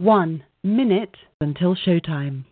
One minute until showtime.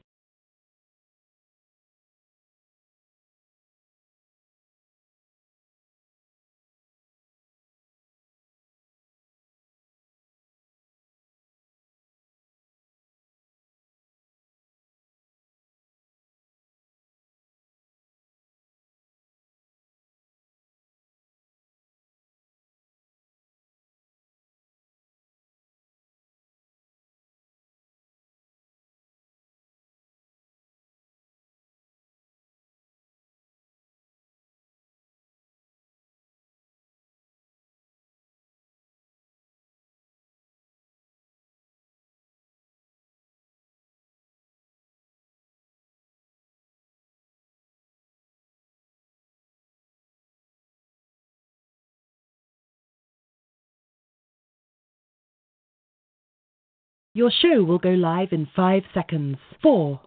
Your show will go live in five seconds. Four,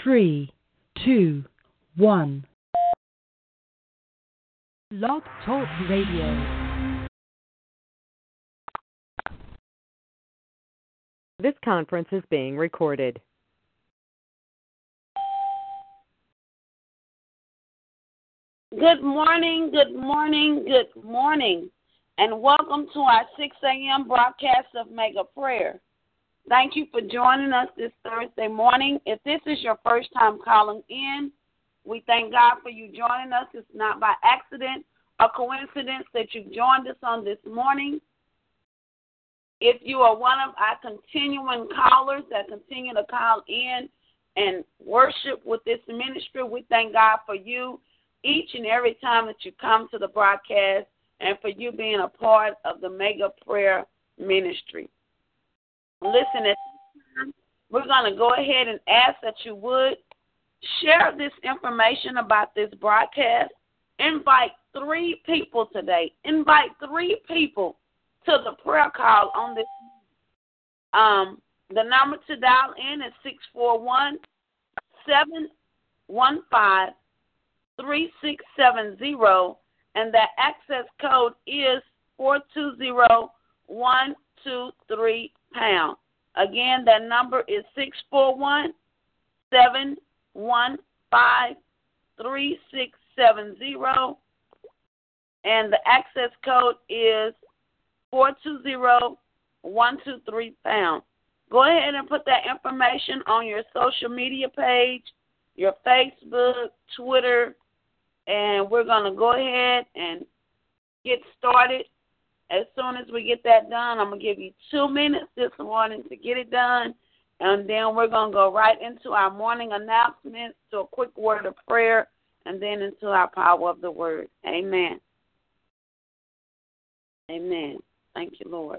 three, two, one. Blog Talk Radio. This conference is being recorded. Good morning, good morning, good morning, and welcome to our 6 a.m. broadcast of Mega Prayer. Thank you for joining us this Thursday morning. If this is your first time calling in, we thank God for you joining us. It's not by accident or coincidence that you've joined us on this morning. If you are one of our continuing callers that continue to call in and worship with this ministry, we thank God for you each and every time that you come to the broadcast and for you being a part of the mega prayer ministry. Listen, at we're going to go ahead and ask that you would share this information about this broadcast. Invite three people today. Invite three people to the prayer call on this. Um, the number to dial in is 641 715 3670, and the access code is 420123 pound. Again, that number is 641 715 3670, and the access code is 420123 pound. Go ahead and put that information on your social media page, your Facebook, Twitter, and we're going to go ahead and get started. As soon as we get that done, I'm going to give you two minutes this morning to get it done, and then we're going to go right into our morning announcements, to a quick word of prayer, and then into our power of the word. Amen. Amen. Thank you, Lord.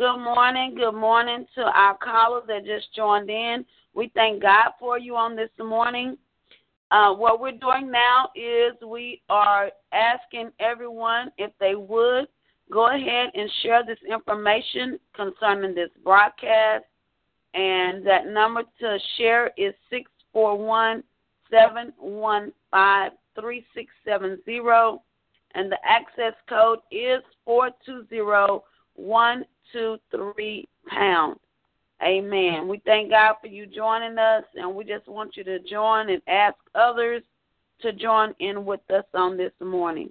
Good morning. Good morning to our callers that just joined in. We thank God for you on this morning. Uh, what we're doing now is we are asking everyone if they would go ahead and share this information concerning this broadcast. And that number to share is 641 715 3670. And the access code is 420 123 pound. Amen. We thank God for you joining us, and we just want you to join and ask others to join in with us on this morning.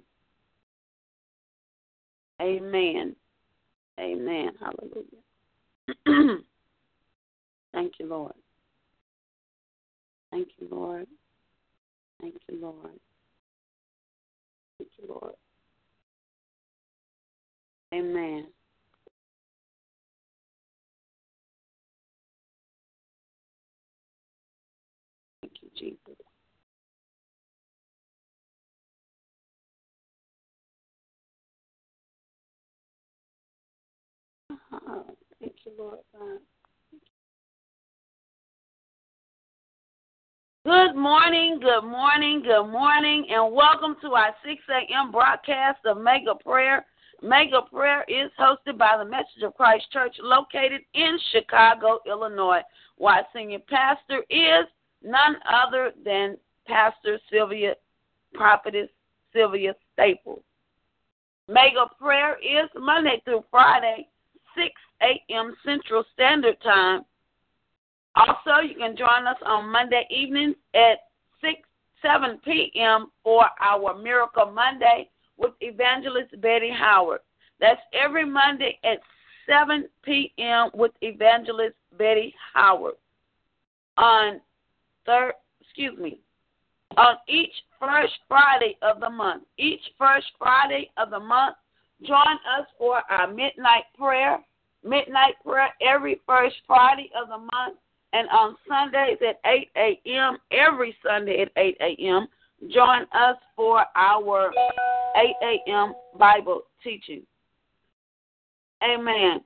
Amen. Amen. Hallelujah. Thank you, Lord. Thank you, Lord. Thank you, Lord. Thank you, Lord. Amen. God. Good morning, good morning, good morning, and welcome to our 6 a.m. broadcast of Mega Prayer. Mega Prayer is hosted by the Message of Christ Church located in Chicago, Illinois, while senior pastor is none other than Pastor Sylvia, Prophetess Sylvia Staples. Mega Prayer is Monday through Friday, 6 a.m. Central Standard Time. Also, you can join us on Monday evenings at 6, 7 p.m. for our Miracle Monday with Evangelist Betty Howard. That's every Monday at 7 p.m. with Evangelist Betty Howard. On third, excuse me, on each first Friday of the month. Each first Friday of the month, join us for our midnight prayer. Midnight prayer every first Friday of the month, and on Sundays at 8 a.m. Every Sunday at 8 a.m. Join us for our 8 a.m. Bible teaching. Amen.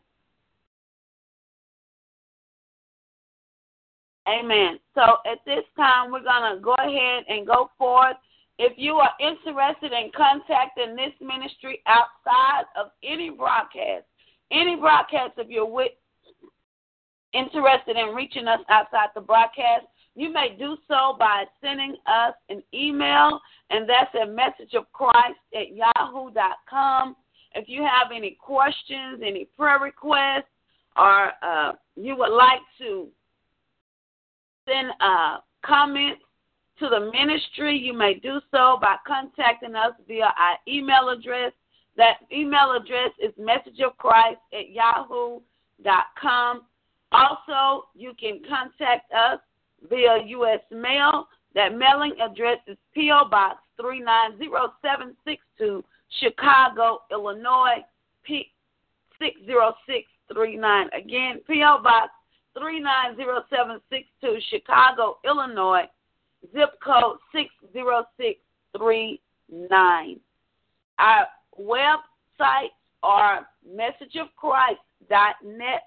Amen. So at this time, we're going to go ahead and go forth. If you are interested in contacting this ministry outside of any broadcast, any broadcast, if you're with, interested in reaching us outside the broadcast, you may do so by sending us an email, and that's a message of Christ at yahoo.com. If you have any questions, any prayer requests, or uh, you would like to send uh, comments to the ministry, you may do so by contacting us via our email address. That email address is messageofchrist at yahoo.com. Also, you can contact us via U.S. mail. That mailing address is P.O. Box 390762, Chicago, Illinois, P 60639. Again, P.O. Box 390762, Chicago, Illinois, zip code 60639. Our websites are messageofchrist.net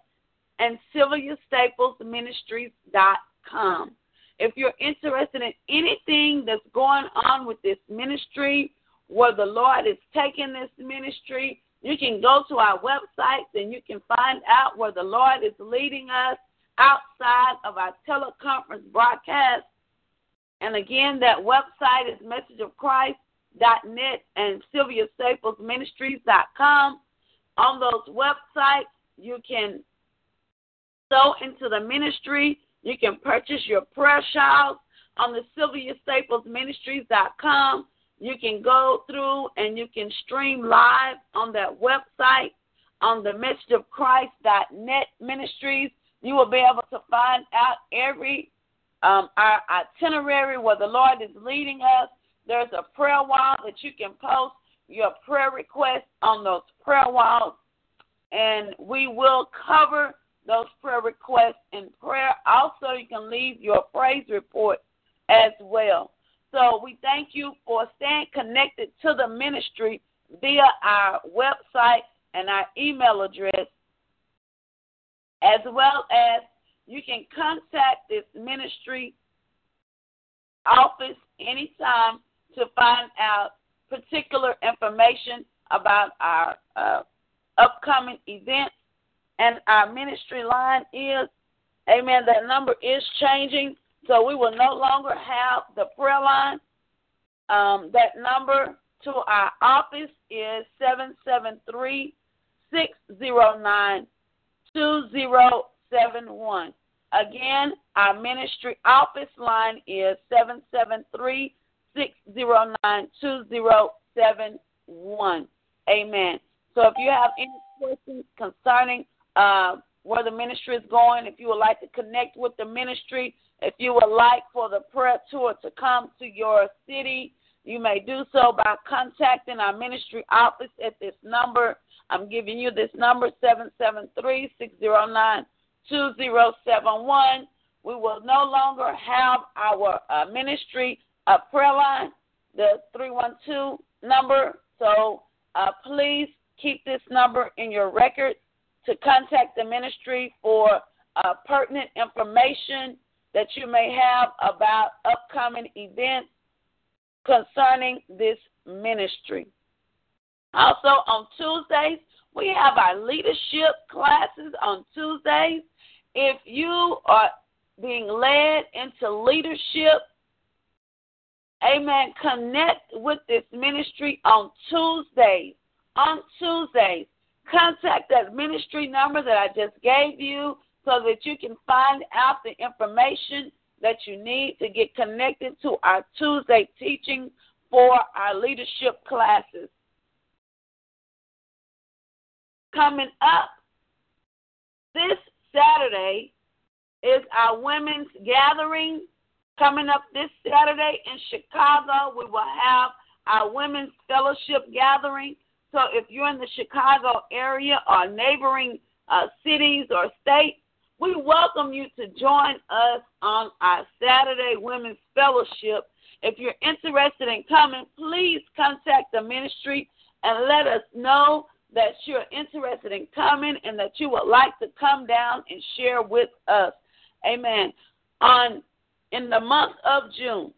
and SylviaStaplesMinistries.com. If you're interested in anything that's going on with this ministry, where the Lord is taking this ministry, you can go to our websites and you can find out where the Lord is leading us outside of our teleconference broadcast. And again, that website is messageofchrist.net and SylviaStaplesMinistries.com. On those websites, you can sow into the ministry. You can purchase your prayer shawls on the SylviaStaplesMinistries.com. You can go through and you can stream live on that website on the messageofchrist.net ministries. You will be able to find out every um, our itinerary where the Lord is leading us. There's a prayer wall that you can post your prayer requests on those prayer walls, and we will cover those prayer requests in prayer. Also, you can leave your praise report as well. So we thank you for staying connected to the ministry via our website and our email address, as well as you can contact this ministry office anytime to find out particular information about our uh, upcoming events. And our ministry line is, amen, that number is changing. So we will no longer have the prayer line. Um, that number to our office is 773 609 2071. Again, our ministry office line is 773 609 2071. Amen. So if you have any questions concerning uh, where the ministry is going, if you would like to connect with the ministry, if you would like for the prayer tour to come to your city, you may do so by contacting our ministry office at this number. I'm giving you this number, 773 609 2071. We will no longer have our uh, ministry uh, prayer line, the 312 number. So uh, please keep this number in your record to contact the ministry for uh, pertinent information that you may have about upcoming events concerning this ministry. Also, on Tuesdays, we have our leadership classes on Tuesdays. If you are being led into leadership, amen, connect with this ministry on Tuesdays. On Tuesdays, contact that ministry number that I just gave you so that you can find out the information that you need to get connected to our Tuesday teaching for our leadership classes. Coming up this Saturday is our women's gathering. Coming up this Saturday in Chicago, we will have our women's fellowship gathering. So if you're in the Chicago area or neighboring uh, cities or states, we welcome you to join us on our Saturday Women's Fellowship. If you're interested in coming, please contact the ministry and let us know that you're interested in coming and that you would like to come down and share with us. Amen. On in the month of June,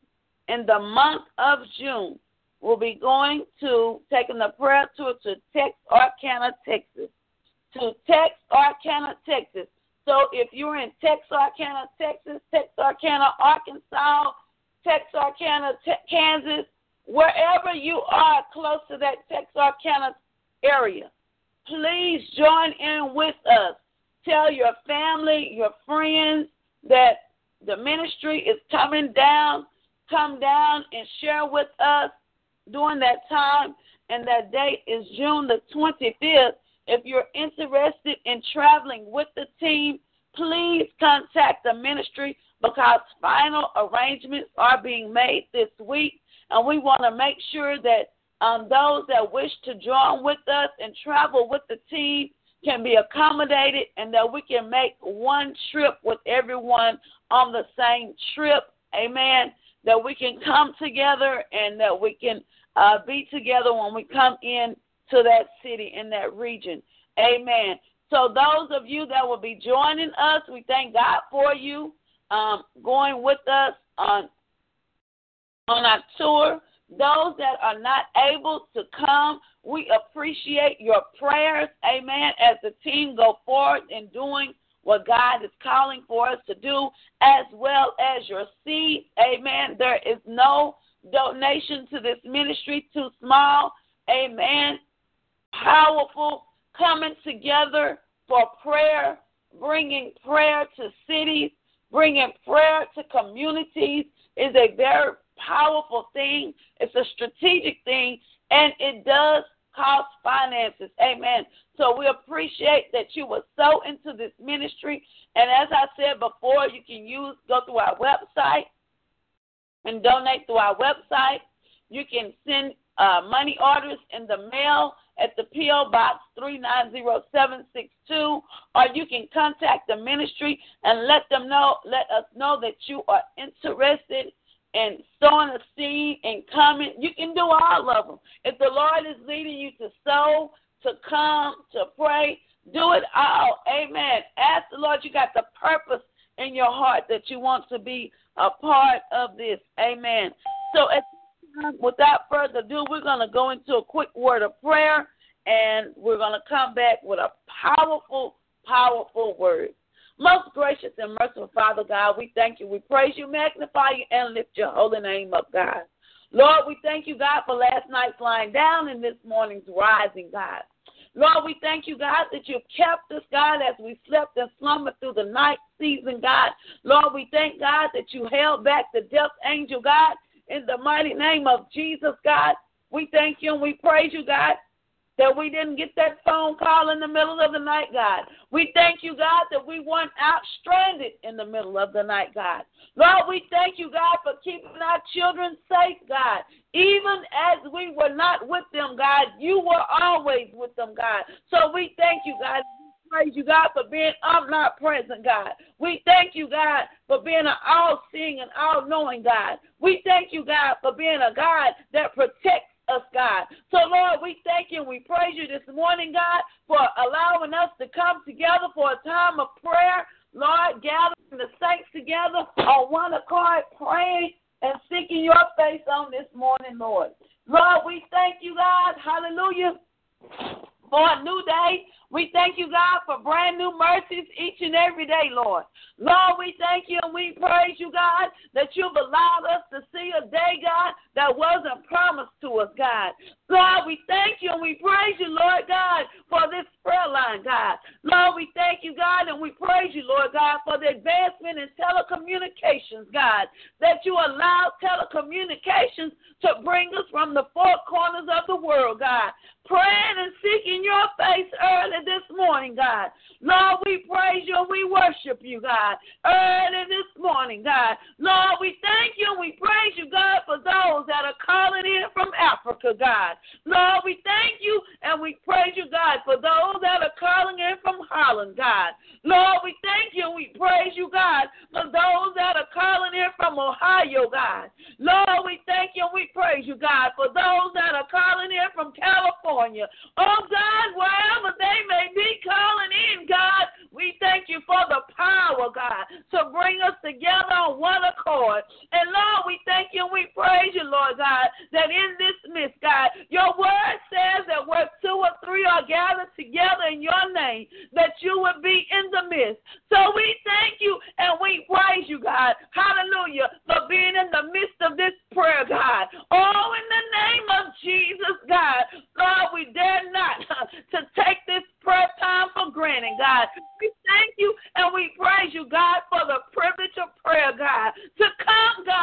in the month of June, we'll be going to taking the prayer tour to Texarkana, Texas. To Texarkana, Texas. So if you're in Texarkana, Texas, Texarkana, Arkansas, Texarkana, te- Kansas, wherever you are close to that Texarkana area, please join in with us. Tell your family, your friends that the ministry is coming down. Come down and share with us during that time. And that date is June the 25th if you're interested in traveling with the team, please contact the ministry because final arrangements are being made this week. And we want to make sure that um, those that wish to join with us and travel with the team can be accommodated and that we can make one trip with everyone on the same trip. Amen. That we can come together and that we can uh, be together when we come in to that city in that region. Amen. So those of you that will be joining us, we thank God for you um, going with us on on our tour. Those that are not able to come, we appreciate your prayers. Amen. As the team go forward in doing what God is calling for us to do, as well as your seed. Amen. There is no donation to this ministry too small. Amen powerful coming together for prayer, bringing prayer to cities, bringing prayer to communities is a very powerful thing. It's a strategic thing, and it does cost finances. Amen. So we appreciate that you were so into this ministry. And as I said before, you can use go through our website and donate through our website. You can send uh, money orders in the mail at the P.O. Box 390762, or you can contact the ministry and let them know, let us know that you are interested in sowing a seed and coming. You can do all of them. If the Lord is leading you to sow, to come, to pray, do it all. Amen. Ask the Lord, you got the purpose in your heart that you want to be a part of this. Amen. So without further ado, we're going to go into a quick word of prayer and we're going to come back with a powerful, powerful word. Most gracious and merciful Father God, we thank you. We praise you, magnify you, and lift your holy name up, God. Lord, we thank you, God, for last night's lying down and this morning's rising, God. Lord, we thank you, God, that you've kept us, God, as we slept and slumbered through the night season, God. Lord, we thank God that you held back the death angel, God, in the mighty name of Jesus, God. We thank you and we praise you, God, that we didn't get that phone call in the middle of the night, God. We thank you, God, that we weren't out stranded in the middle of the night, God. Lord, we thank you, God, for keeping our children safe, God. Even as we were not with them, God, you were always with them, God. So we thank you, God praise you, God, for being omnipresent, God. We thank you, God, for being an all seeing and all knowing God. We thank you, God, for being a God that protects us, God. So, Lord, we thank you we praise you this morning, God, for allowing us to come together for a time of prayer. Lord, gathering the saints together on one accord, praying and seeking your face on this morning, Lord. Lord, we thank you, God. Hallelujah. For a new day, we thank you, God, for brand new mercies each and every day, Lord. Lord, we thank you and we praise you, God, that you've allowed us to see a day, God, that wasn't promised to us, God. Lord, we thank you and we praise you, Lord God, for this prayer line, God. Lord, we thank you, God, and we praise you, Lord God, for the advancement in telecommunications, God, that you allow telecommunications to bring us from the four corners of the world, God. Praying and seeking your face early this morning, God. Lord, we praise you and we worship you, God. Early this morning, God. Lord, we thank you and we praise you, God, for those that are calling in from Africa, God. Lord, we thank you and we praise you, God, for those that are calling in from Holland, God. Lord, we thank you and we praise you, God, for those that are calling in from Ohio, God. Lord, we thank you and we praise you, God, for those that are calling in from California. Oh, God, wherever they may be calling in, God, we thank you for the power, God, to bring us together on one accord. And Lord, we thank you and we praise you, Lord God, that in this midst, God, your word says that where two or three are gathered together in your name, that you would be in the midst. So we thank you and we praise you, God. Hallelujah, for being in the midst of this prayer, God. Oh, in the name of Jesus, God, Lord, we dare not to take this time for granted, God. We thank you and we praise you, God, for the privilege of prayer, God, to come, God,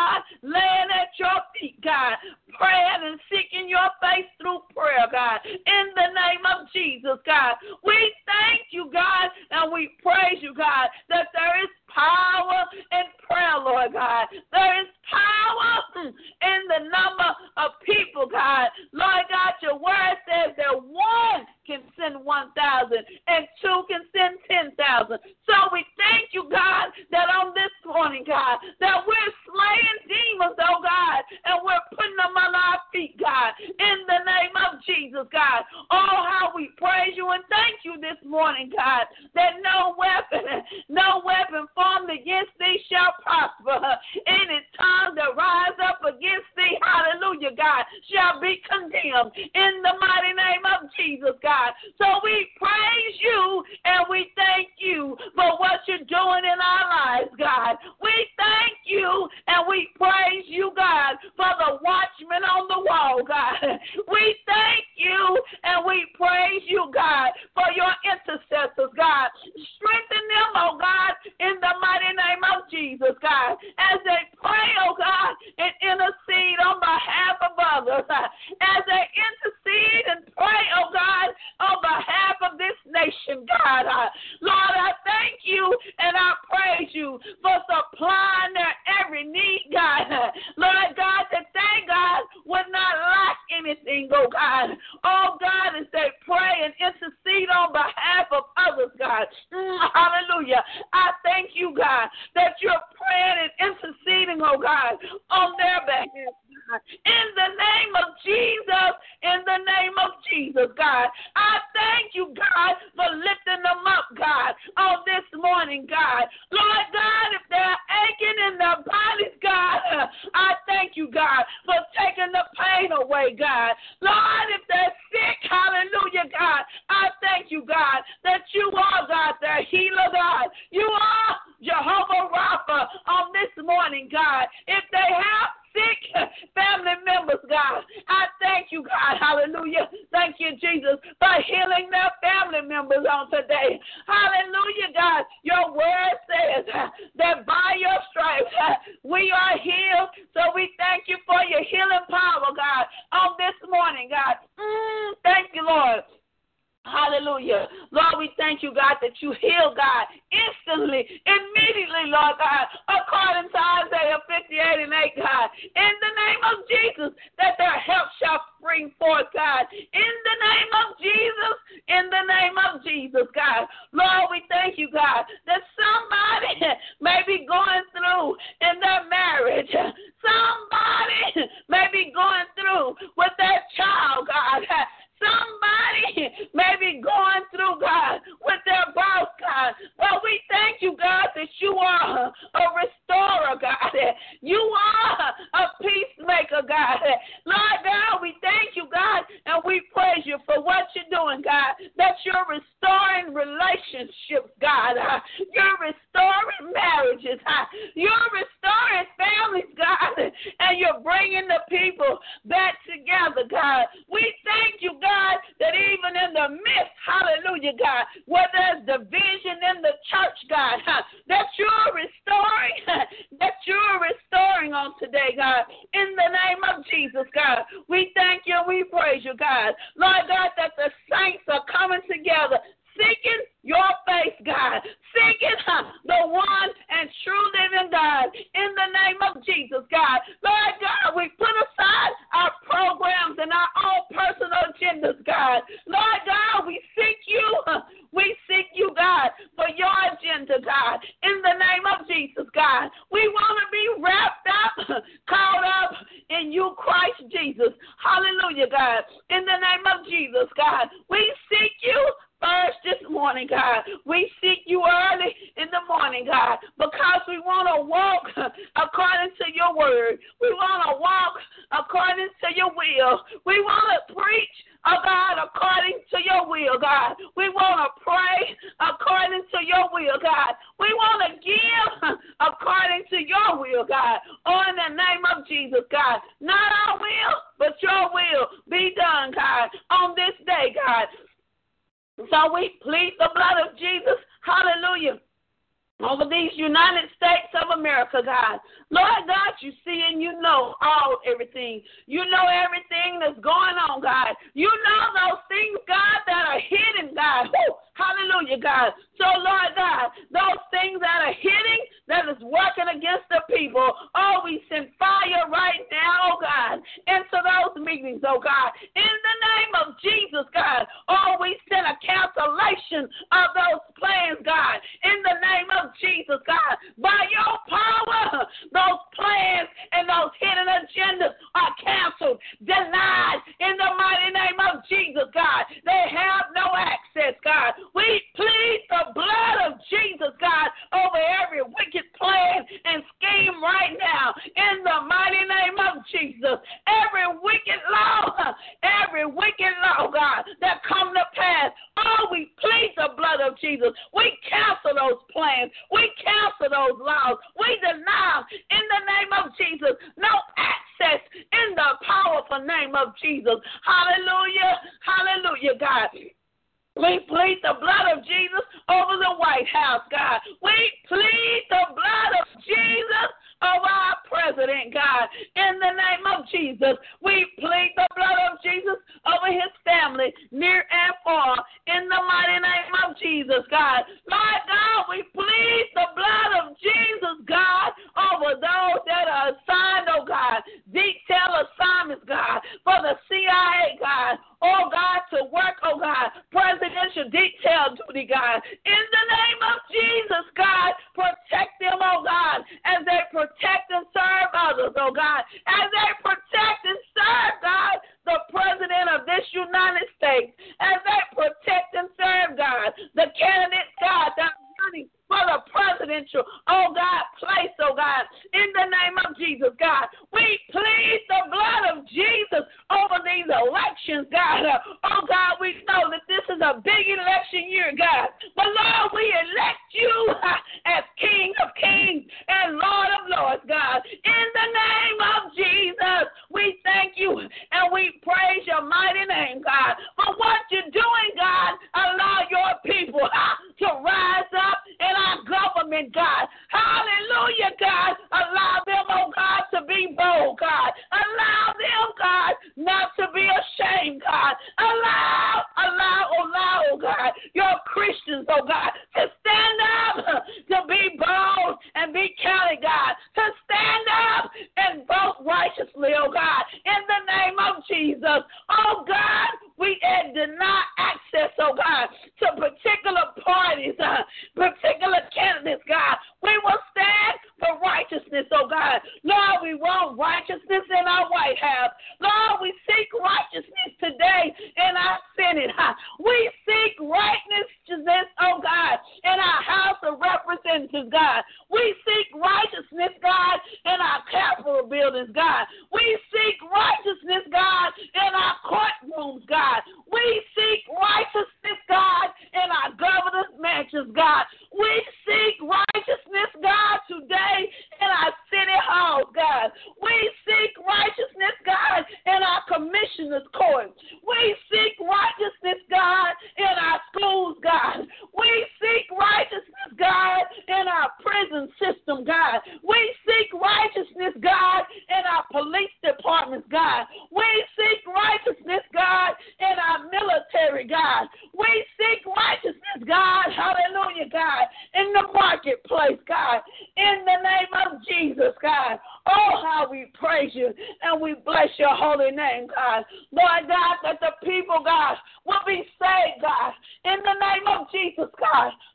will, God. We want to pray according to your will, God.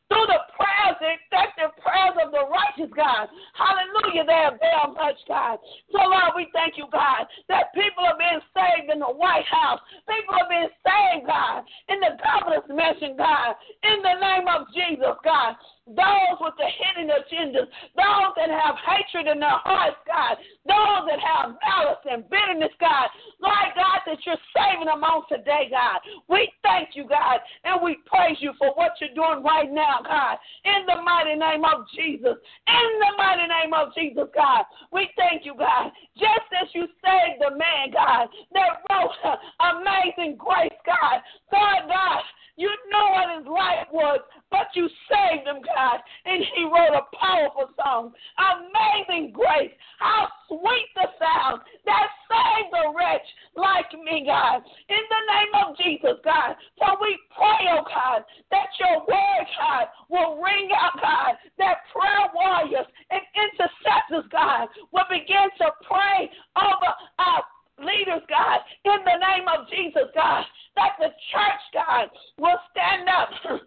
Through the prayers, the effective prayers of the righteous, God. Hallelujah, they avail much, God. So, Lord, we thank you, God, that people are being saved in the White House. People are being saved, God, in the governor's mansion, God, in the name of Jesus, God those with the hidden agendas, those that have hatred in their hearts, God, those that have malice and bitterness, God. Lord God, that you're saving them on today, God. We thank you, God, and we praise you for what you're doing right now, God. In the mighty name of Jesus. In the mighty name of Jesus, God. We thank you, God. Just as you saved the man, God, that wrote amazing grace, God. Lord God, you know what his life was, but you saved him, God. And he wrote a powerful song. Amazing grace. How sweet the sound that saved a wretch like me, God. In the name of Jesus, God. So we pray, oh God, that your word, God, will ring out, God, that prayer warriors and intercessors, God, will begin to pray over our leaders, God, in the name of Jesus, God, that the church, God, will stand up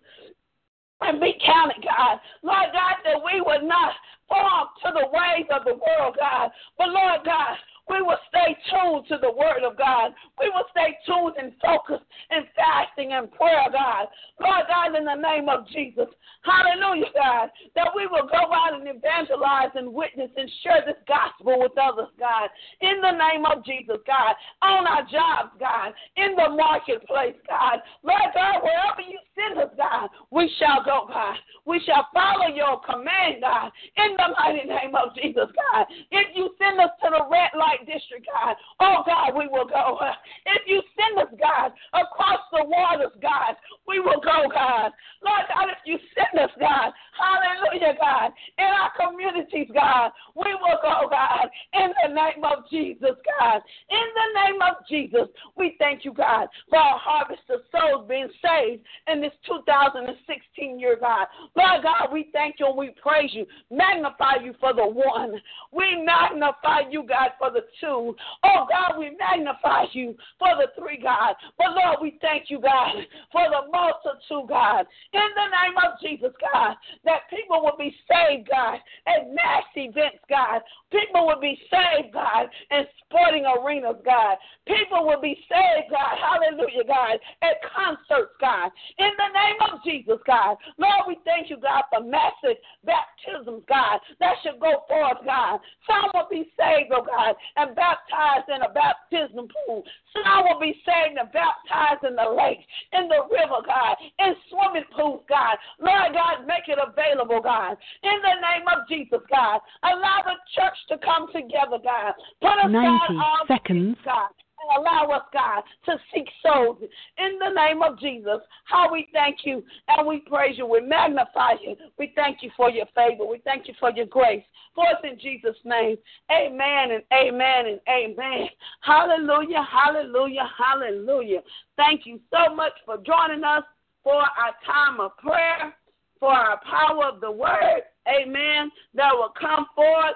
and be counted, God. Lord God, that we would not fall to the ways of the world, God, but Lord God, we will stay tuned to the word of God. We will stay tuned and focused in fasting and prayer, God. Lord God, in the name of Jesus. Hallelujah, God. That we will go out and evangelize and witness and share this gospel with others, God. In the name of Jesus, God. On our jobs, God. In the marketplace, God. Lord God, wherever you send us, God, we shall go, God. We shall follow your command, God. In the mighty name of Jesus, God. If you send us to the red light, district, God. Oh, God, we will go. If you send us, God, across the waters, God, we will go, God. Lord God, if you send us, God, hallelujah, God, in our communities, God, we will go, God, in the name of Jesus, God. In the name of Jesus, we thank you, God, for our harvest of souls being saved in this 2016 year, God. Lord God, we thank you and we praise you, magnify you for the one. We magnify you, God, for the two. Oh, God, we magnify you for the three, God. But, Lord, we thank you, God, for the multitude, God. In the name of Jesus, God, that people will be saved, God, at mass events, God. People will be saved, God, in sporting arenas, God. People will be saved, God. Hallelujah, God, at concerts, God. In the name of Jesus, God. Lord, we thank you, God, for massive baptisms, God, that should go forth, God. Some will be saved, oh God, and baptized in a baptism pool. Some will be saved and baptized in the lake, in the river, God, in swimming pools, God. Lord God, make it available, God. In the name of Jesus, God. Allow the church to come together, God. Put aside 90 all seconds. God allow us, God, to seek souls. In the name of Jesus, how we thank you and we praise you. We magnify you. We thank you for your favor. We thank you for your grace. For us in Jesus' name. Amen and amen and amen. Hallelujah, hallelujah, hallelujah. Thank you so much for joining us for our time of prayer, for our power of the word. Amen. That will come forth.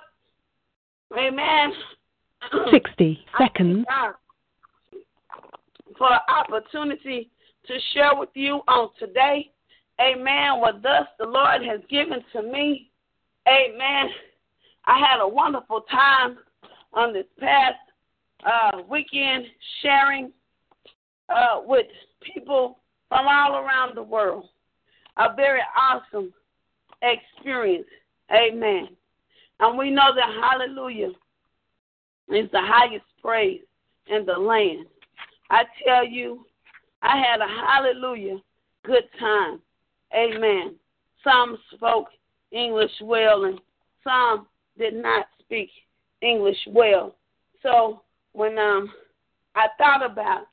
Amen. 60 seconds. For opportunity to share with you on today. Amen. What thus the Lord has given to me. Amen. I had a wonderful time on this past uh, weekend sharing uh, with people from all around the world. A very awesome experience. Amen. And we know that hallelujah is the highest praise in the land. I tell you, I had a hallelujah good time. Amen. Some spoke English well and some did not speak English well. So when um I thought about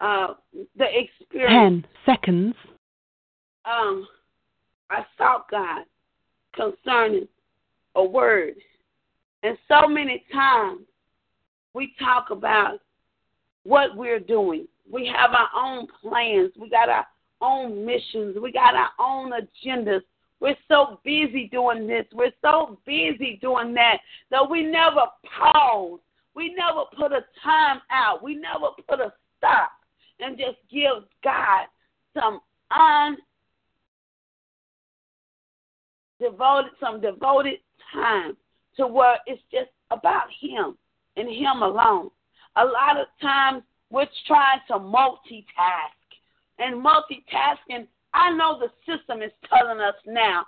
uh the experience 10 seconds. um I sought God concerning a word. And so many times we talk about what we're doing. We have our own plans. We got our own missions. We got our own agendas. We're so busy doing this. We're so busy doing that that we never pause. We never put a time out. We never put a stop and just give God some undevoted, some devoted time to where it's just about Him and Him alone. A lot of times we're trying to multitask. And multitasking, I know the system is telling us now.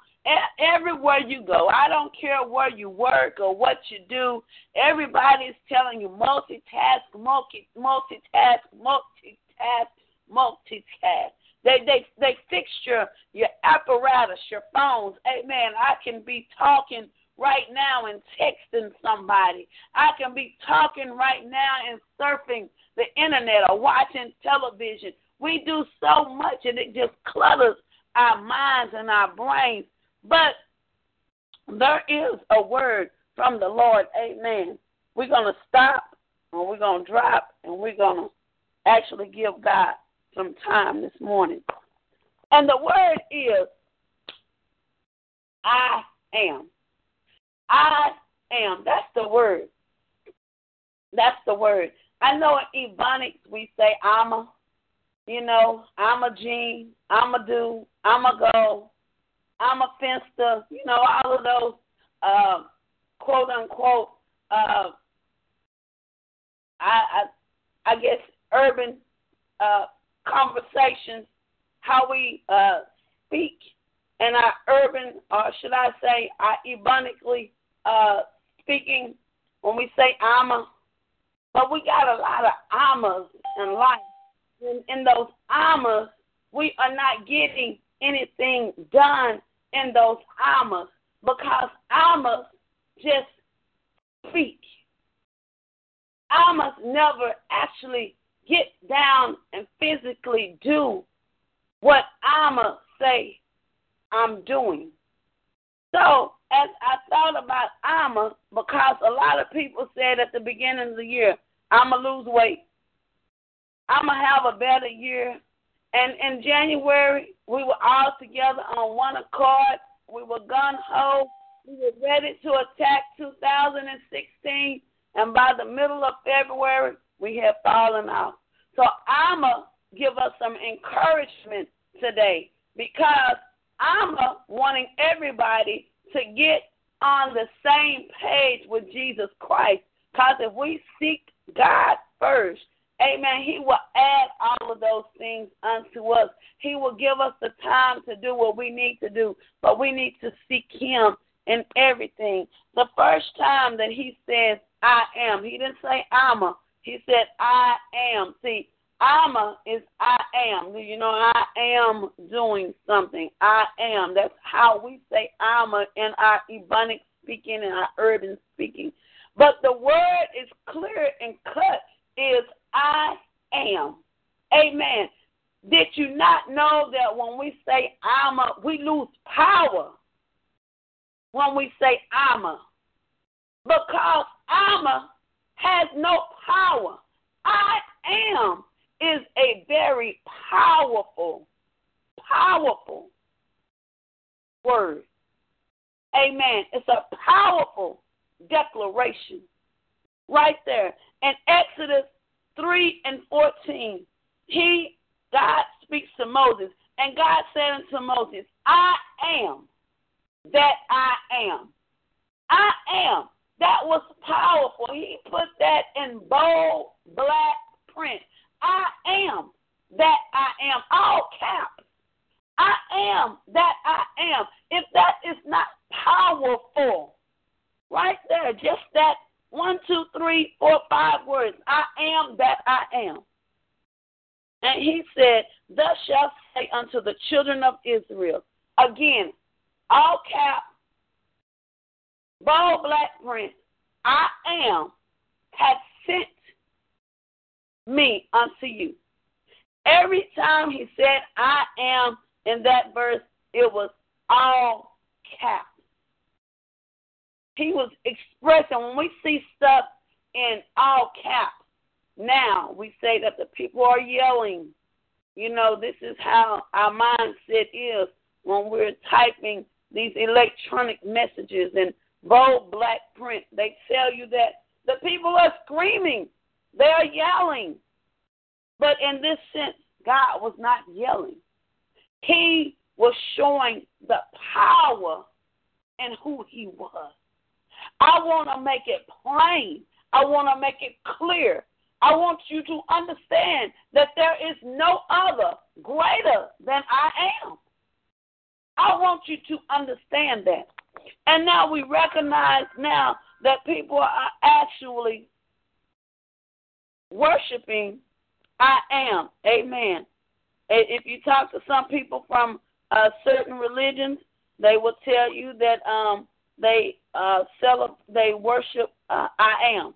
Everywhere you go, I don't care where you work or what you do, everybody is telling you multitask, multi, multitask, multitask, multitask. They they they fix your your apparatus, your phones. Hey, Amen. I can be talking right now and texting somebody. I can be talking right now and surfing the internet or watching television. We do so much and it just clutters our minds and our brains. But there is a word from the Lord. Amen. We're going to stop and we're going to drop and we're going to actually give God some time this morning. And the word is I am. I am. That's the word. That's the word. I know in Ebonics we say I'm a, you know, I'm a Gene, I'm a do, I'm a go, I'm a finster, you know, all of those uh, quote unquote uh, I, I I guess urban uh, conversations, how we uh, speak in our urban, or should I say, our ebonically uh, speaking when we say armor, but we got a lot of armors in life. And in those armors, we are not getting anything done in those armors because armors just speak. Armors never actually get down and physically do what armor say I'm doing. So as I thought about armor, because a lot of people said at the beginning of the year, I'm going to lose weight. I'm going to have a better year. And in January, we were all together on one accord. We were gun ho. We were ready to attack 2016. And by the middle of February, we had fallen off. So I'm going to give us some encouragement today because I'm wanting everybody to get on the same page with Jesus Christ. Because if we seek God first, amen, He will add all of those things unto us. He will give us the time to do what we need to do, but we need to seek Him in everything. The first time that He says, I am, He didn't say, I'm a. He said, I am. See, Ama is I am. You know, I am doing something. I am. That's how we say Ama in our Ebonic speaking and our urban speaking. But the word is clear and cut is I am. Amen. Did you not know that when we say Ama, we lose power when we say Ama? Because Ama has no power. I am is a very powerful, powerful word. Amen. It's a powerful declaration right there. In Exodus 3 and 14, he, God speaks to Moses, and God said unto Moses, I am that I am. I am. That was powerful. He put that in bold black print. I am that I am. All cap. I am that I am. If that is not powerful, right there, just that one, two, three, four, five words. I am that I am. And he said, Thus shall say unto the children of Israel. Again, all cap, bold black print, I am, has sent me unto you. Every time he said, I am in that verse, it was all caps. He was expressing, when we see stuff in all caps, now we say that the people are yelling. You know, this is how our mindset is when we're typing these electronic messages in bold black print. They tell you that the people are screaming they are yelling. But in this sense, God was not yelling. He was showing the power and who he was. I want to make it plain. I want to make it clear. I want you to understand that there is no other greater than I am. I want you to understand that. And now we recognize now that people are actually worshiping I am. Amen. If you talk to some people from uh, certain religions, they will tell you that um, they uh, celebrate, they worship uh, I am.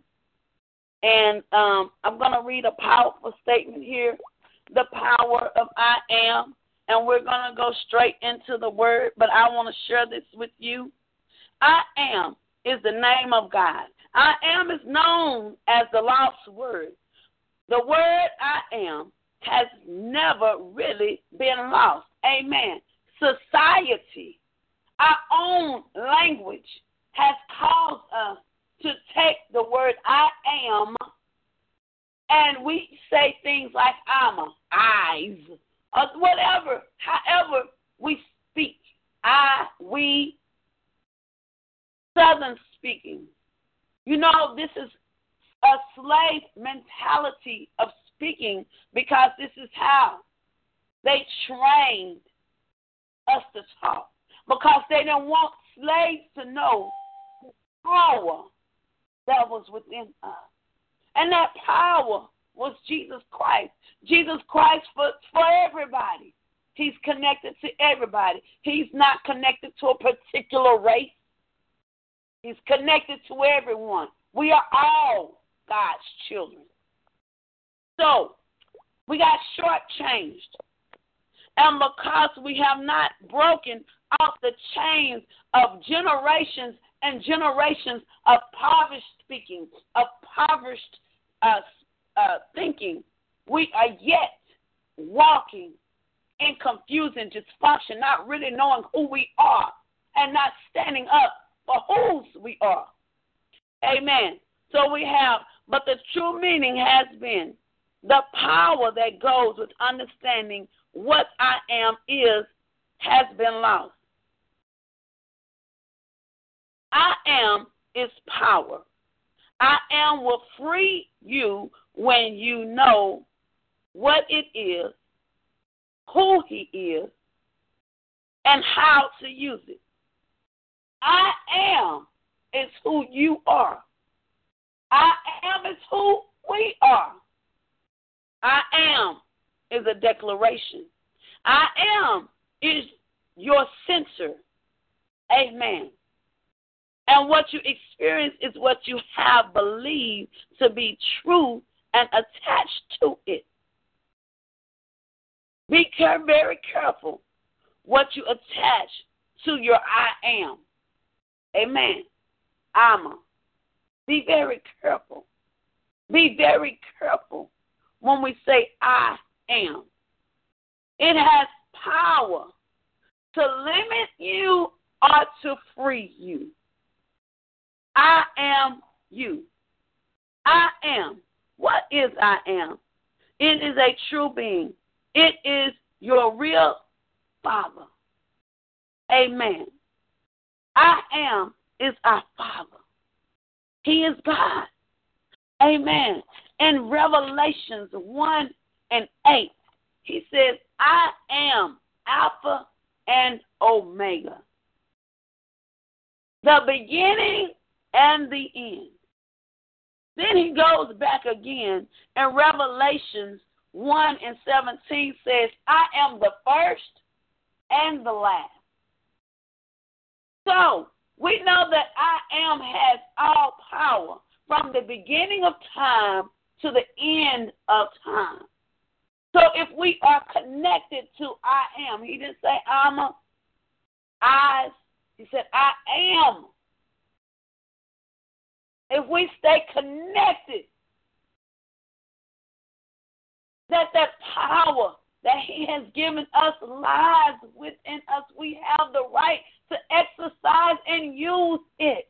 And um, I'm going to read a powerful statement here the power of I am. And we're going to go straight into the word, but I want to share this with you. I am is the name of God. I am is known as the lost word. The word I am has never really been lost. Amen. Society, our own language, has caused us to take the word I am and we say things like I'm eyes, or whatever, however we speak. I, we, Southern speaking. You know, this is a slave mentality of speaking because this is how they trained us to talk. Because they didn't want slaves to know the power that was within us. And that power was Jesus Christ. Jesus Christ for, for everybody. He's connected to everybody. He's not connected to a particular race. He's connected to everyone. We are all God's children. So, we got shortchanged. And because we have not broken off the chains of generations and generations of impoverished speaking, of impoverished uh, uh, thinking, we are yet walking in confusion, dysfunction, not really knowing who we are and not standing up for whose we are. Amen. So we have but the true meaning has been the power that goes with understanding what I am is has been lost. I am is power. I am will free you when you know what it is, who he is, and how to use it. I am is who you are. I am is who we are. I am is a declaration. I am is your censor. Amen. And what you experience is what you have believed to be true and attached to it. Be very careful what you attach to your I am. Amen. Ama. Be very careful. Be very careful when we say I am. It has power to limit you or to free you. I am you. I am. What is I am? It is a true being. It is your real Father. Amen. I am is our Father. He is God. Amen. In Revelations 1 and 8, he says, I am Alpha and Omega, the beginning and the end. Then he goes back again, and Revelations 1 and 17 says, I am the first and the last. So, we know that I am has all power from the beginning of time to the end of time. So if we are connected to I am, he didn't say I'm a eyes, he said I am. If we stay connected, that that power that he has given us lies within us, we have the right to exercise and use it.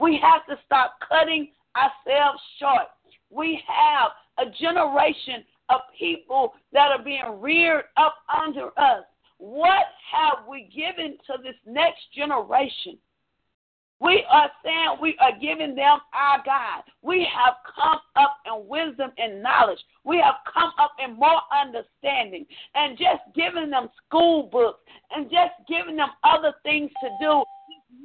We have to stop cutting ourselves short. We have a generation of people that are being reared up under us. What have we given to this next generation? We are saying we are giving them our God. We have come up in wisdom and knowledge. We have come up in more understanding. And just giving them school books and just giving them other things to do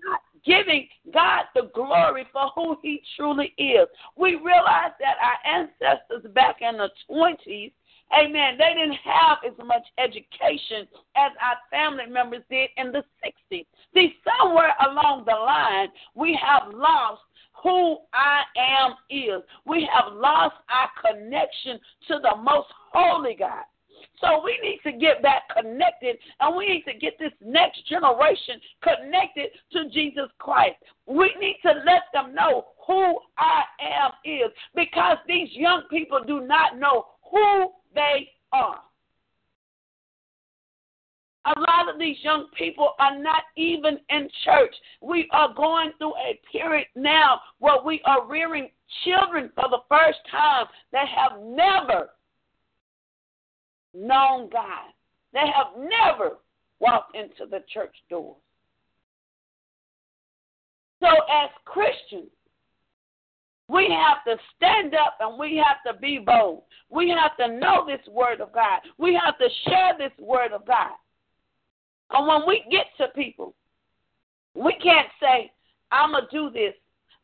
not giving God the glory for who He truly is. We realize that our ancestors back in the 20s Amen. They didn't have as much education as our family members did in the 60s. See, somewhere along the line, we have lost who I am is. We have lost our connection to the most holy God. So we need to get back connected and we need to get this next generation connected to Jesus Christ. We need to let them know who I am is because these young people do not know who they are. A lot of these young people are not even in church. We are going through a period now where we are rearing children for the first time that have never known God. They have never walked into the church doors. So, as Christians, we have to stand up and we have to be bold. We have to know this word of God. We have to share this word of God. And when we get to people, we can't say, I'm going to do this.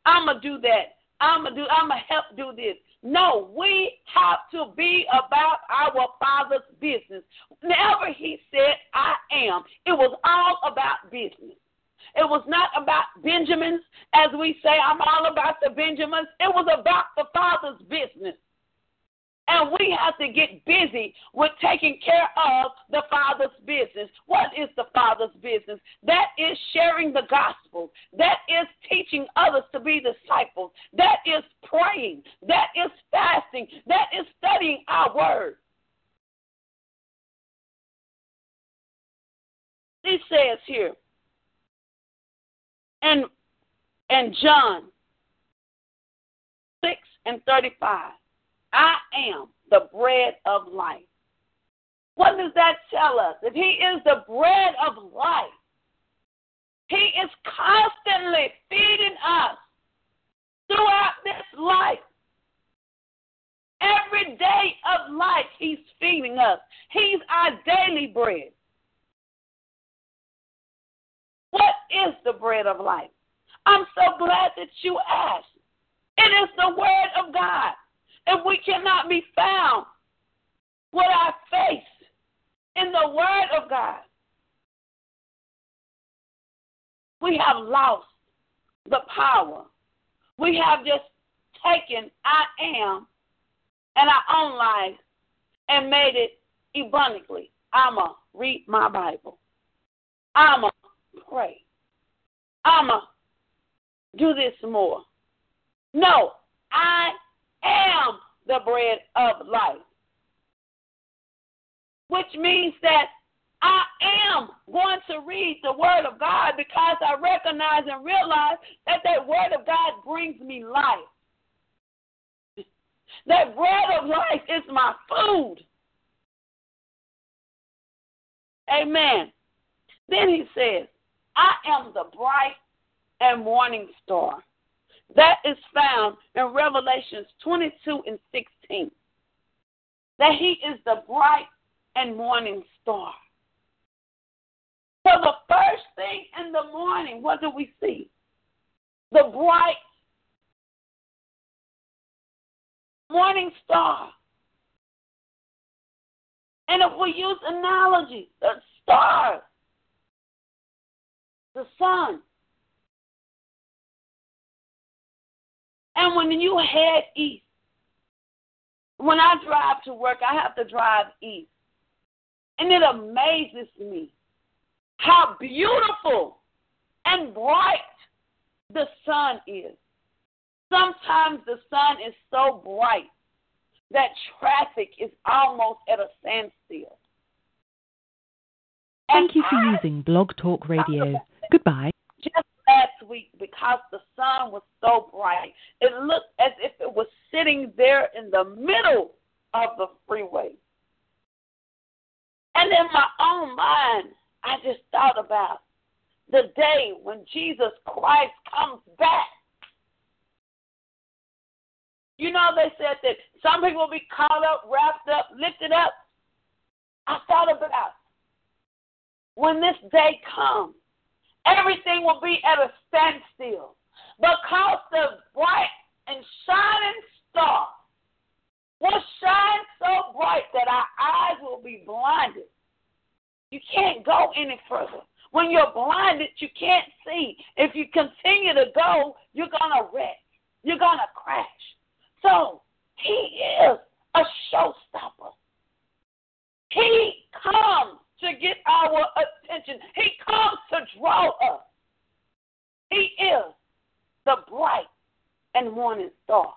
I'm going to do that. I'm going to do I'm going to help do this. No, we have to be about our Father's business. Whenever he said, I am, it was all about business. It was not about Benjamins, as we say, I'm all about the Benjamins. It was about the Father's business. And we have to get busy with taking care of the Father's business. What is the Father's business? That is sharing the gospel. That is teaching others to be disciples. That is praying. That is fasting. That is studying our word. It says here, and and John 6 and 35. I am the bread of life. What does that tell us? If He is the bread of life, He is constantly feeding us throughout this life. Every day of life, He's feeding us. He's our daily bread. What is the bread of life? I'm so glad that you asked. It is the Word of God. If we cannot be found with our face in the Word of God, we have lost the power. We have just taken I am and our own life and made it abundantly. I'ma read my Bible. I'ma pray. I'ma do this more. No, I am the bread of life. Which means that I am going to read the Word of God because I recognize and realize that that Word of God brings me life. That bread of life is my food. Amen. Then he says, I am the bright and morning star. That is found in Revelations 22 and 16. That he is the bright and morning star. So the first thing in the morning, what do we see? The bright morning star. And if we use analogy, the stars, the sun. And when you head east, when I drive to work, I have to drive east. And it amazes me how beautiful and bright the sun is. Sometimes the sun is so bright that traffic is almost at a standstill. Thank you for using Blog Talk Radio. Goodbye. Just last week, because the sun was so bright, it looked as if it was sitting there in the middle of the freeway. And in my own mind, I just thought about the day when Jesus Christ comes back you know, they said that some people will be caught up, wrapped up, lifted up. I thought about when this day comes, everything will be at a standstill because the bright and shining star will shine so bright that our eyes will be blinded. You can't go any further. When you're blinded, you can't see. If you continue to go, you're going to wreck. You're going to crash. So he is a showstopper. He comes to get our attention. He comes to draw us. He is the bright and morning star.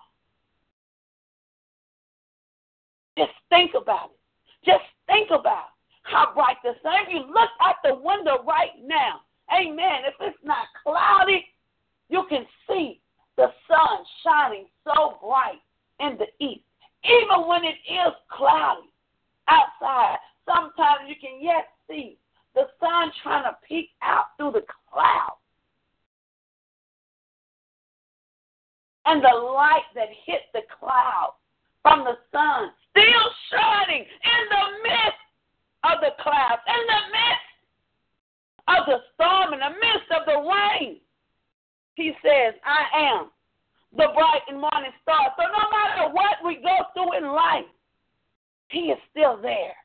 Just think about it. Just think about how bright the sun. If you look out the window right now, amen, if it's not cloudy, you can see the sun shining so bright in the east. Even when it is cloudy outside, sometimes you can yet see the sun trying to peek out through the clouds. And the light that hit the cloud from the sun still shining in the midst of the clouds, in the midst of the storm, in the midst of the rain. He says, I am the bright and morning star. So no matter what we go through in life, He is still there.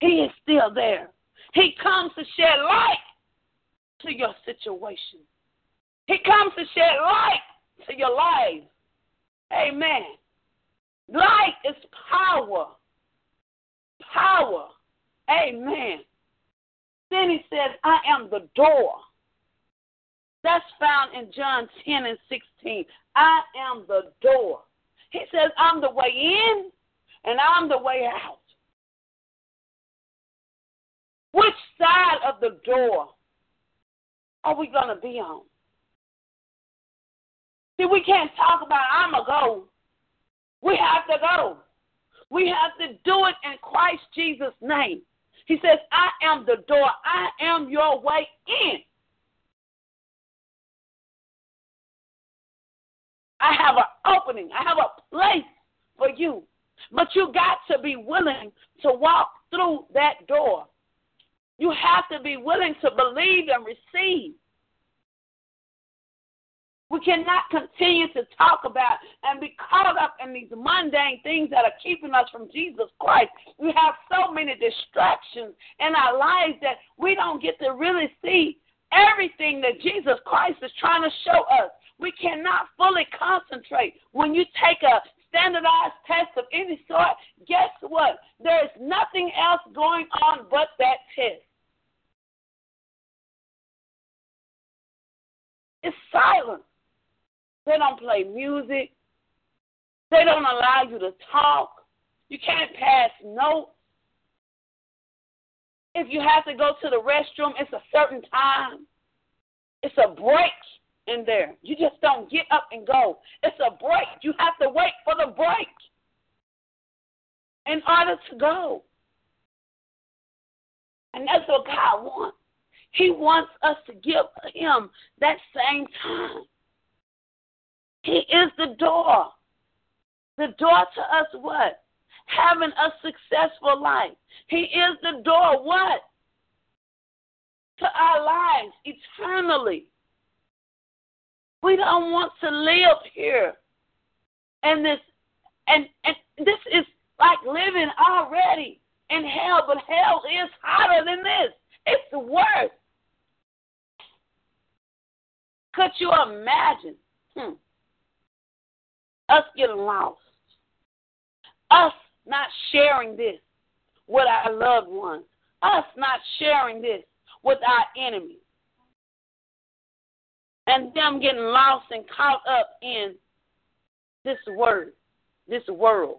He is still there. He comes to shed light to your situation. He comes to shed light to your life. Amen. Light is power. Power. Amen. Then he says, I am the door. That's found in John 10 and 16. I am the door. He says, I'm the way in and I'm the way out. Which side of the door are we going to be on? See, we can't talk about I'm to go. We have to go. We have to do it in Christ Jesus' name. He says, I am the door. I am your way in. I have an opening. I have a place for you. But you got to be willing to walk through that door. You have to be willing to believe and receive. We cannot continue to talk about and be caught up in these mundane things that are keeping us from Jesus Christ. We have so many distractions in our lives that we don't get to really see everything that Jesus Christ is trying to show us. We cannot fully concentrate. When you take a standardized test of any sort, guess what? There is nothing else going on but that test. It's silent. They don't play music. They don't allow you to talk. You can't pass notes. If you have to go to the restroom, it's a certain time. It's a break in there. You just don't get up and go. It's a break. You have to wait for the break in order to go. And that's what God wants. He wants us to give Him that same time. He is the door. The door to us what? Having a successful life. He is the door what? To our lives eternally. We don't want to live here. And this and and this is like living already in hell, but hell is hotter than this. It's worse. Could you imagine? Hmm us getting lost, us not sharing this with our loved ones, us not sharing this with our enemies, and them getting lost and caught up in this word, this world.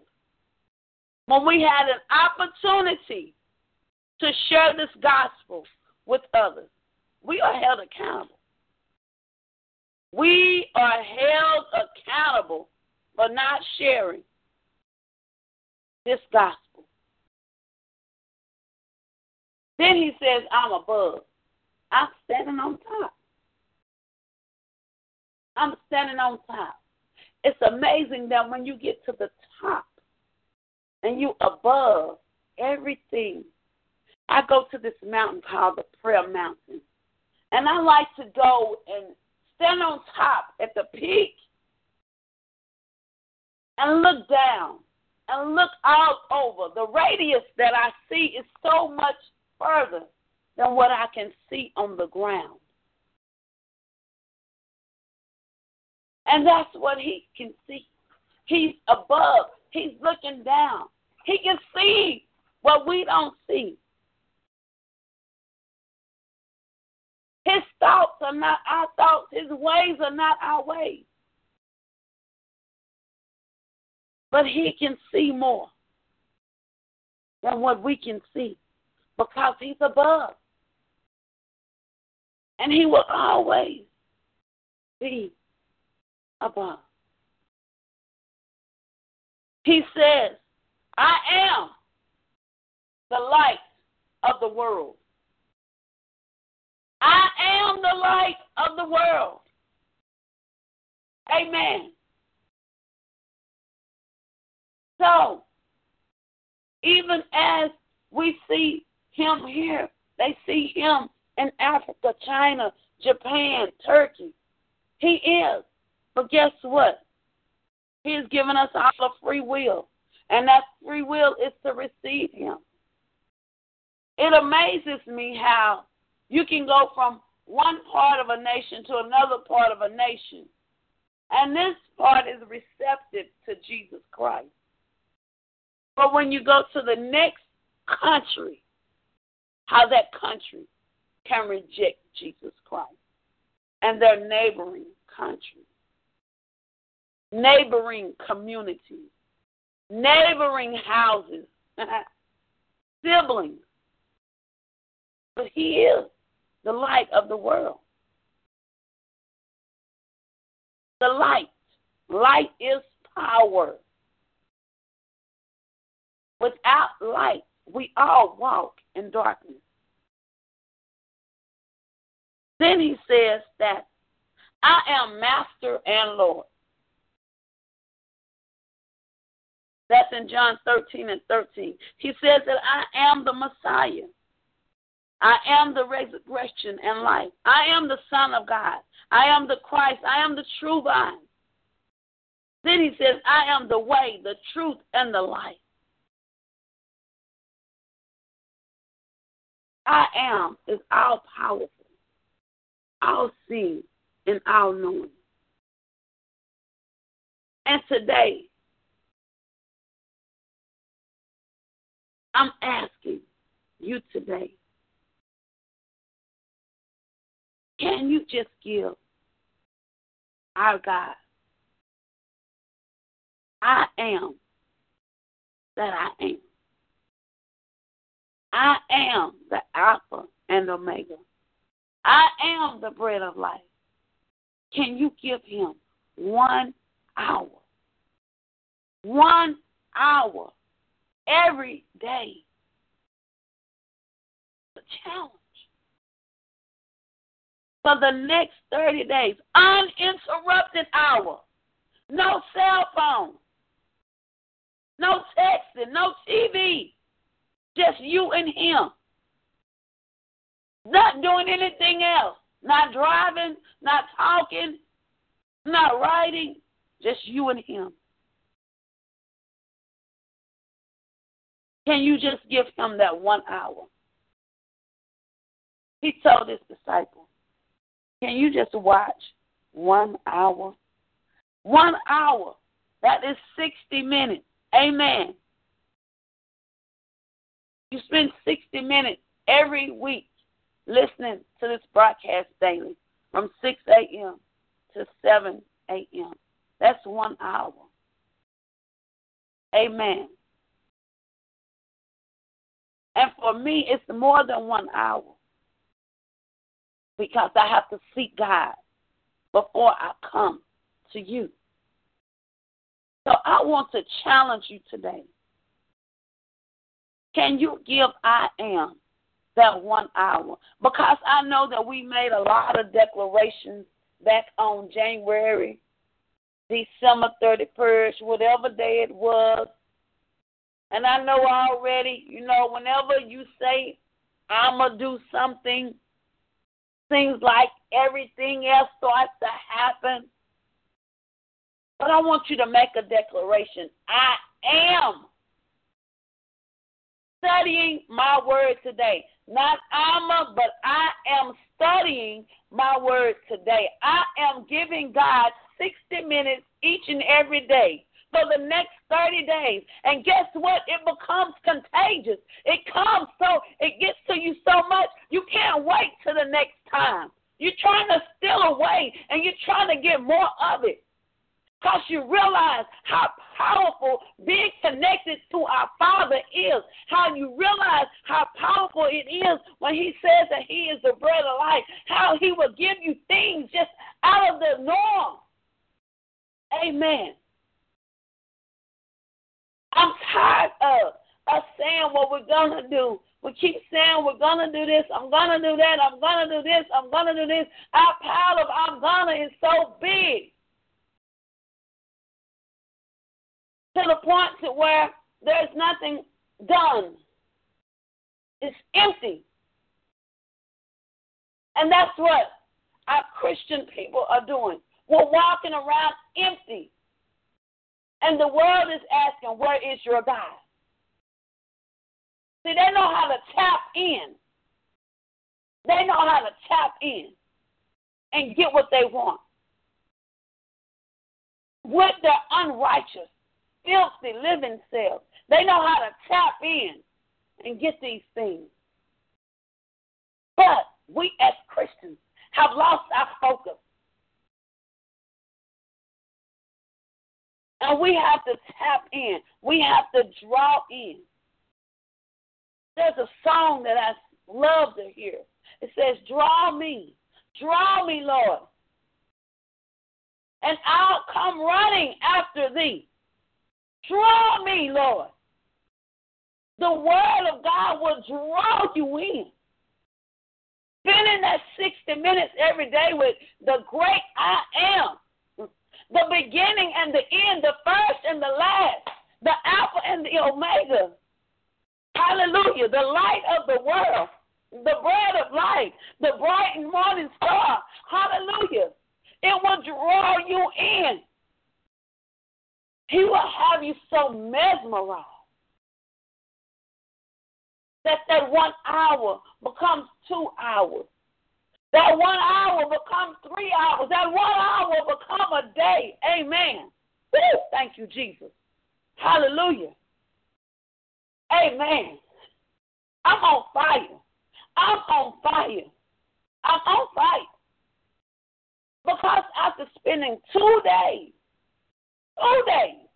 When we had an opportunity to share this gospel with others, we are held accountable. We are held accountable for not sharing this gospel. Then he says, I'm above. I'm standing on top. I'm standing on top. It's amazing that when you get to the top and you above everything. I go to this mountain called the Prayer Mountain. And I like to go and stand on top at the peak and look down and look out over. The radius that I see is so much further than what I can see on the ground. And that's what he can see. He's above, he's looking down. He can see what we don't see. His thoughts are not our thoughts, his ways are not our ways. But he can see more than what we can see because he's above. And he will always be above. He says, I am the light of the world. I am the light of the world. Amen. So, even as we see him here, they see him in Africa, China, Japan, Turkey. He is. But guess what? He has given us all a free will. And that free will is to receive him. It amazes me how you can go from one part of a nation to another part of a nation. And this part is receptive to Jesus Christ. But when you go to the next country, how that country can reject Jesus Christ and their neighboring countries, neighboring communities, neighboring houses, siblings. But he is the light of the world. The light. Light is power. Without light, we all walk in darkness. Then he says that I am master and Lord. That's in John 13 and 13. He says that I am the Messiah. I am the resurrection and life. I am the Son of God. I am the Christ. I am the true vine. Then he says, I am the way, the truth, and the life. I am is all powerful, all seeing, and all knowing. And today, I'm asking you today can you just give our God I am that I am. I am the Alpha and Omega. I am the bread of life. Can you give him one hour? One hour every day. The challenge. For the next 30 days, uninterrupted hour. No cell phone. No texting, no TV. Just you and him. Not doing anything else. Not driving, not talking, not writing. Just you and him. Can you just give him that one hour? He told his disciples, Can you just watch one hour? One hour. That is 60 minutes. Amen. You spend 60 minutes every week listening to this broadcast daily from 6 a.m. to 7 a.m. That's one hour. Amen. And for me, it's more than one hour because I have to seek God before I come to you. So I want to challenge you today. Can you give I am that one hour? Because I know that we made a lot of declarations back on January, December 31st, whatever day it was. And I know already, you know, whenever you say, I'm going to do something, seems like everything else starts to happen. But I want you to make a declaration. I am studying my word today. Not I'm, but I am studying my word today. I am giving God 60 minutes each and every day for the next 30 days. And guess what? It becomes contagious. It comes so, it gets to you so much, you can't wait till the next time. You're trying to steal away and you're trying to get more of it because you realize how powerful being connected to our Father is. How you realize how powerful it is when He says that He is the bread of life. How He will give you things just out of the norm. Amen. I'm tired of us saying what we're going to do. We keep saying we're going to do this, I'm going to do that, I'm going to do this, I'm going to do this. Our pile of I'm going to is so big. to the point to where there's nothing done. It's empty. And that's what our Christian people are doing. We're walking around empty. And the world is asking, Where is your God? See, they know how to tap in. They know how to tap in and get what they want. With their unrighteous filthy living cells. They know how to tap in and get these things. But we as Christians have lost our focus. And we have to tap in. We have to draw in. There's a song that I love to hear. It says, Draw me, draw me, Lord, and I'll come running after thee. Draw me, Lord. The Word of God will draw you in. Spending that 60 minutes every day with the great I am, the beginning and the end, the first and the last, the Alpha and the Omega. Hallelujah. The light of the world, the bread of life, the bright and morning star. Hallelujah. It will draw you in. He will have you so mesmerized that that one hour becomes two hours. That one hour becomes three hours. That one hour will become a day. Amen. Woo! Thank you, Jesus. Hallelujah. Amen. I'm on fire. I'm on fire. I'm on fire. Because after spending two days, two days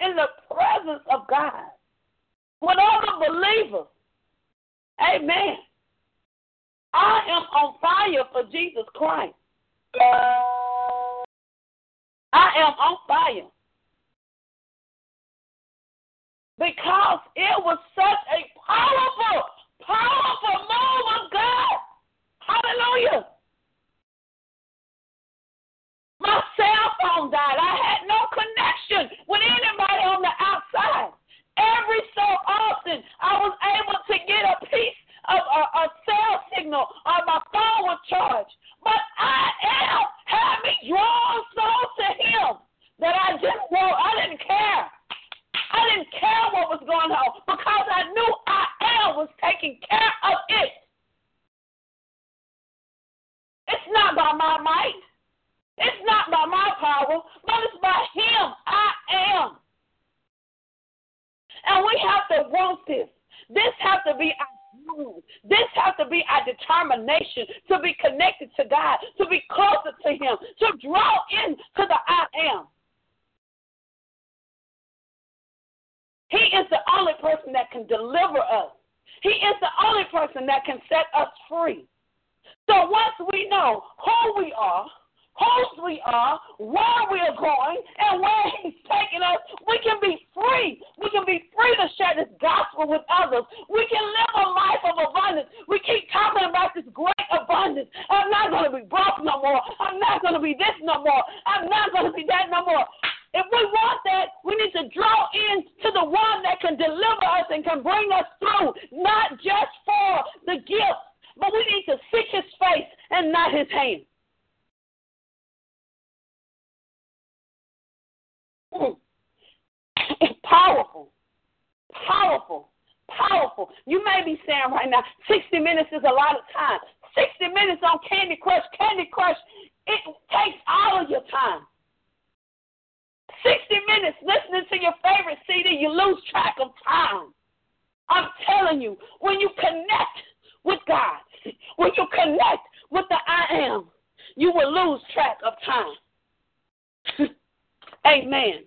in the presence of God with the believers, amen, I am on fire for Jesus Christ. I am on fire. Because it was such a powerful, powerful move of God. Hallelujah. My cell phone died. I had no connection with anybody on the outside. Every so often, I was able to get a piece of a, a cell signal or my phone would charge. But I am me drawn so to Him that I didn't know, I didn't care. I didn't care what was going on because I knew I am was taking care of it. It's not by my might. It's not by my power, but it's by Him. I am. And we have to want this. This has to be our this has to be our determination to be connected to God, to be closer to Him, to draw in to the I am. He is the only person that can deliver us. He is the only person that can set us free. So once we know who we are, whose we are, where we are going, and where He's taking us, we can be free. We can be free to share this gospel with others. We can live a life of abundance. We keep talking about this great abundance. I'm not going to be broke no more. I'm not going to be this no more. I'm not going to be that no more. If we want that, we need to draw in to the one that can deliver us and can bring us through, not just for the gift, but we need to seek his face and not his hand. It's powerful. Powerful. Powerful. You may be saying right now, 60 minutes is a lot of time. 60 minutes on Candy Crush. Candy Crush, it takes all of your time. 60 minutes listening to your favorite CD, you lose track of time. I'm telling you, when you connect with God, when you connect with the I am, you will lose track of time. Amen.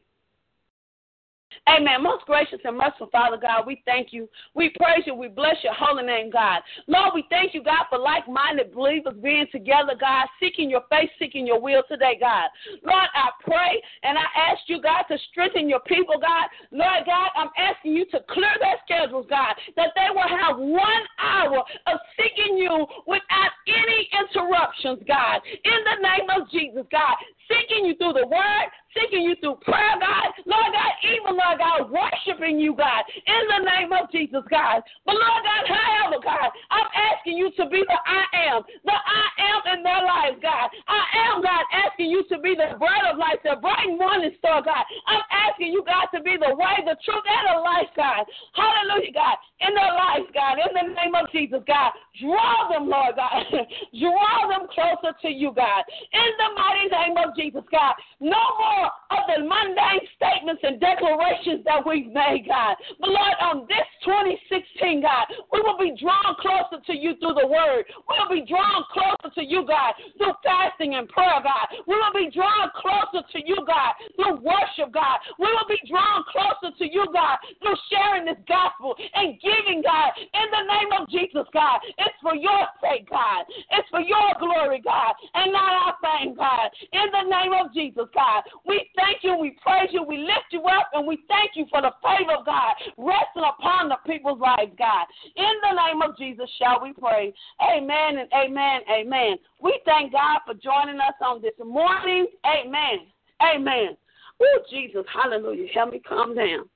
Amen. Most gracious and merciful Father God, we thank you. We praise you. We bless your holy name, God. Lord, we thank you, God, for like minded believers being together, God, seeking your face, seeking your will today, God. Lord, I pray and I ask you, God, to strengthen your people, God. Lord God, I'm asking you to clear their schedules, God, that they will have one hour of seeking you without any interruptions, God. In the name of Jesus, God, seeking you through the word, seeking you through prayer, God. Lord God, even, Lord God, worshiping you, God, in the name of Jesus, God. But, Lord God, however, God, I'm asking you to be the I am, the I am in their lives, God. I am, God, asking you to be the bread of life, the bright morning star, God. I'm asking you, God, to be the way, the truth, and the life, God. Hallelujah, God, in their lives, God, in the name of Jesus, God. Draw them, Lord God. Draw them closer to you, God. In the mighty name of Jesus, God. No more of the mundane statements and declarations that we've made, God. But Lord, on this 2016, God, we will be drawn closer to you through the word. We'll be drawn closer to you, God, through fasting and prayer, God. We will be drawn closer to you, God, through worship, God. We will be drawn closer to you, God, through sharing this gospel and giving, God, in the name of Jesus, God. It's for your sake, God. It's for your glory, God, and not our fame, God. In the name of Jesus, God, we thank you, we praise you, we lift you up, and we thank you for the favor of God resting upon the people's lives, God. In the name of Jesus, shall we pray. Amen and amen, amen. We thank God for joining us on this morning. Amen. Amen. Oh, Jesus, hallelujah. Help me calm down.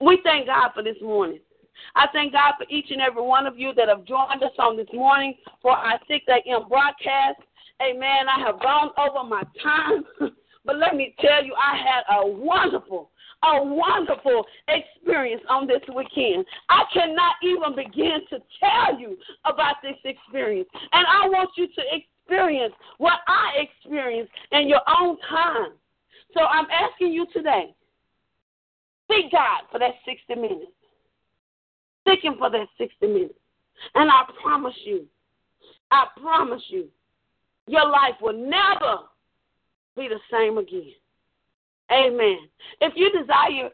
We thank God for this morning. I thank God for each and every one of you that have joined us on this morning for our 6 a.m. broadcast. Amen. I have gone over my time, but let me tell you, I had a wonderful, a wonderful experience on this weekend. I cannot even begin to tell you about this experience. And I want you to experience what I experienced in your own time. So I'm asking you today, seek God for that 60 minutes. Seek Him for that 60 minutes. And I promise you, I promise you, your life will never be the same again. Amen. If you desire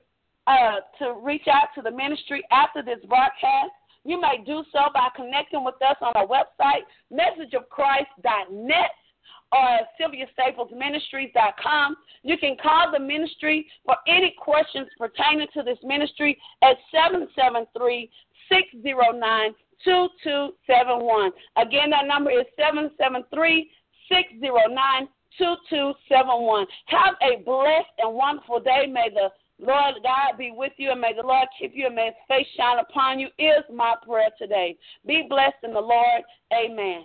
uh, to reach out to the ministry after this broadcast, you may do so by connecting with us on our website, messageofchrist.net or SylviaStaplesMinistries.com. You can call the ministry for any questions pertaining to this ministry at 773 609 2271. Again, that number is 773 609 2271. Have a blessed and wonderful day. May the Lord God be with you and may the Lord keep you and may his face shine upon you is my prayer today. Be blessed in the Lord. Amen.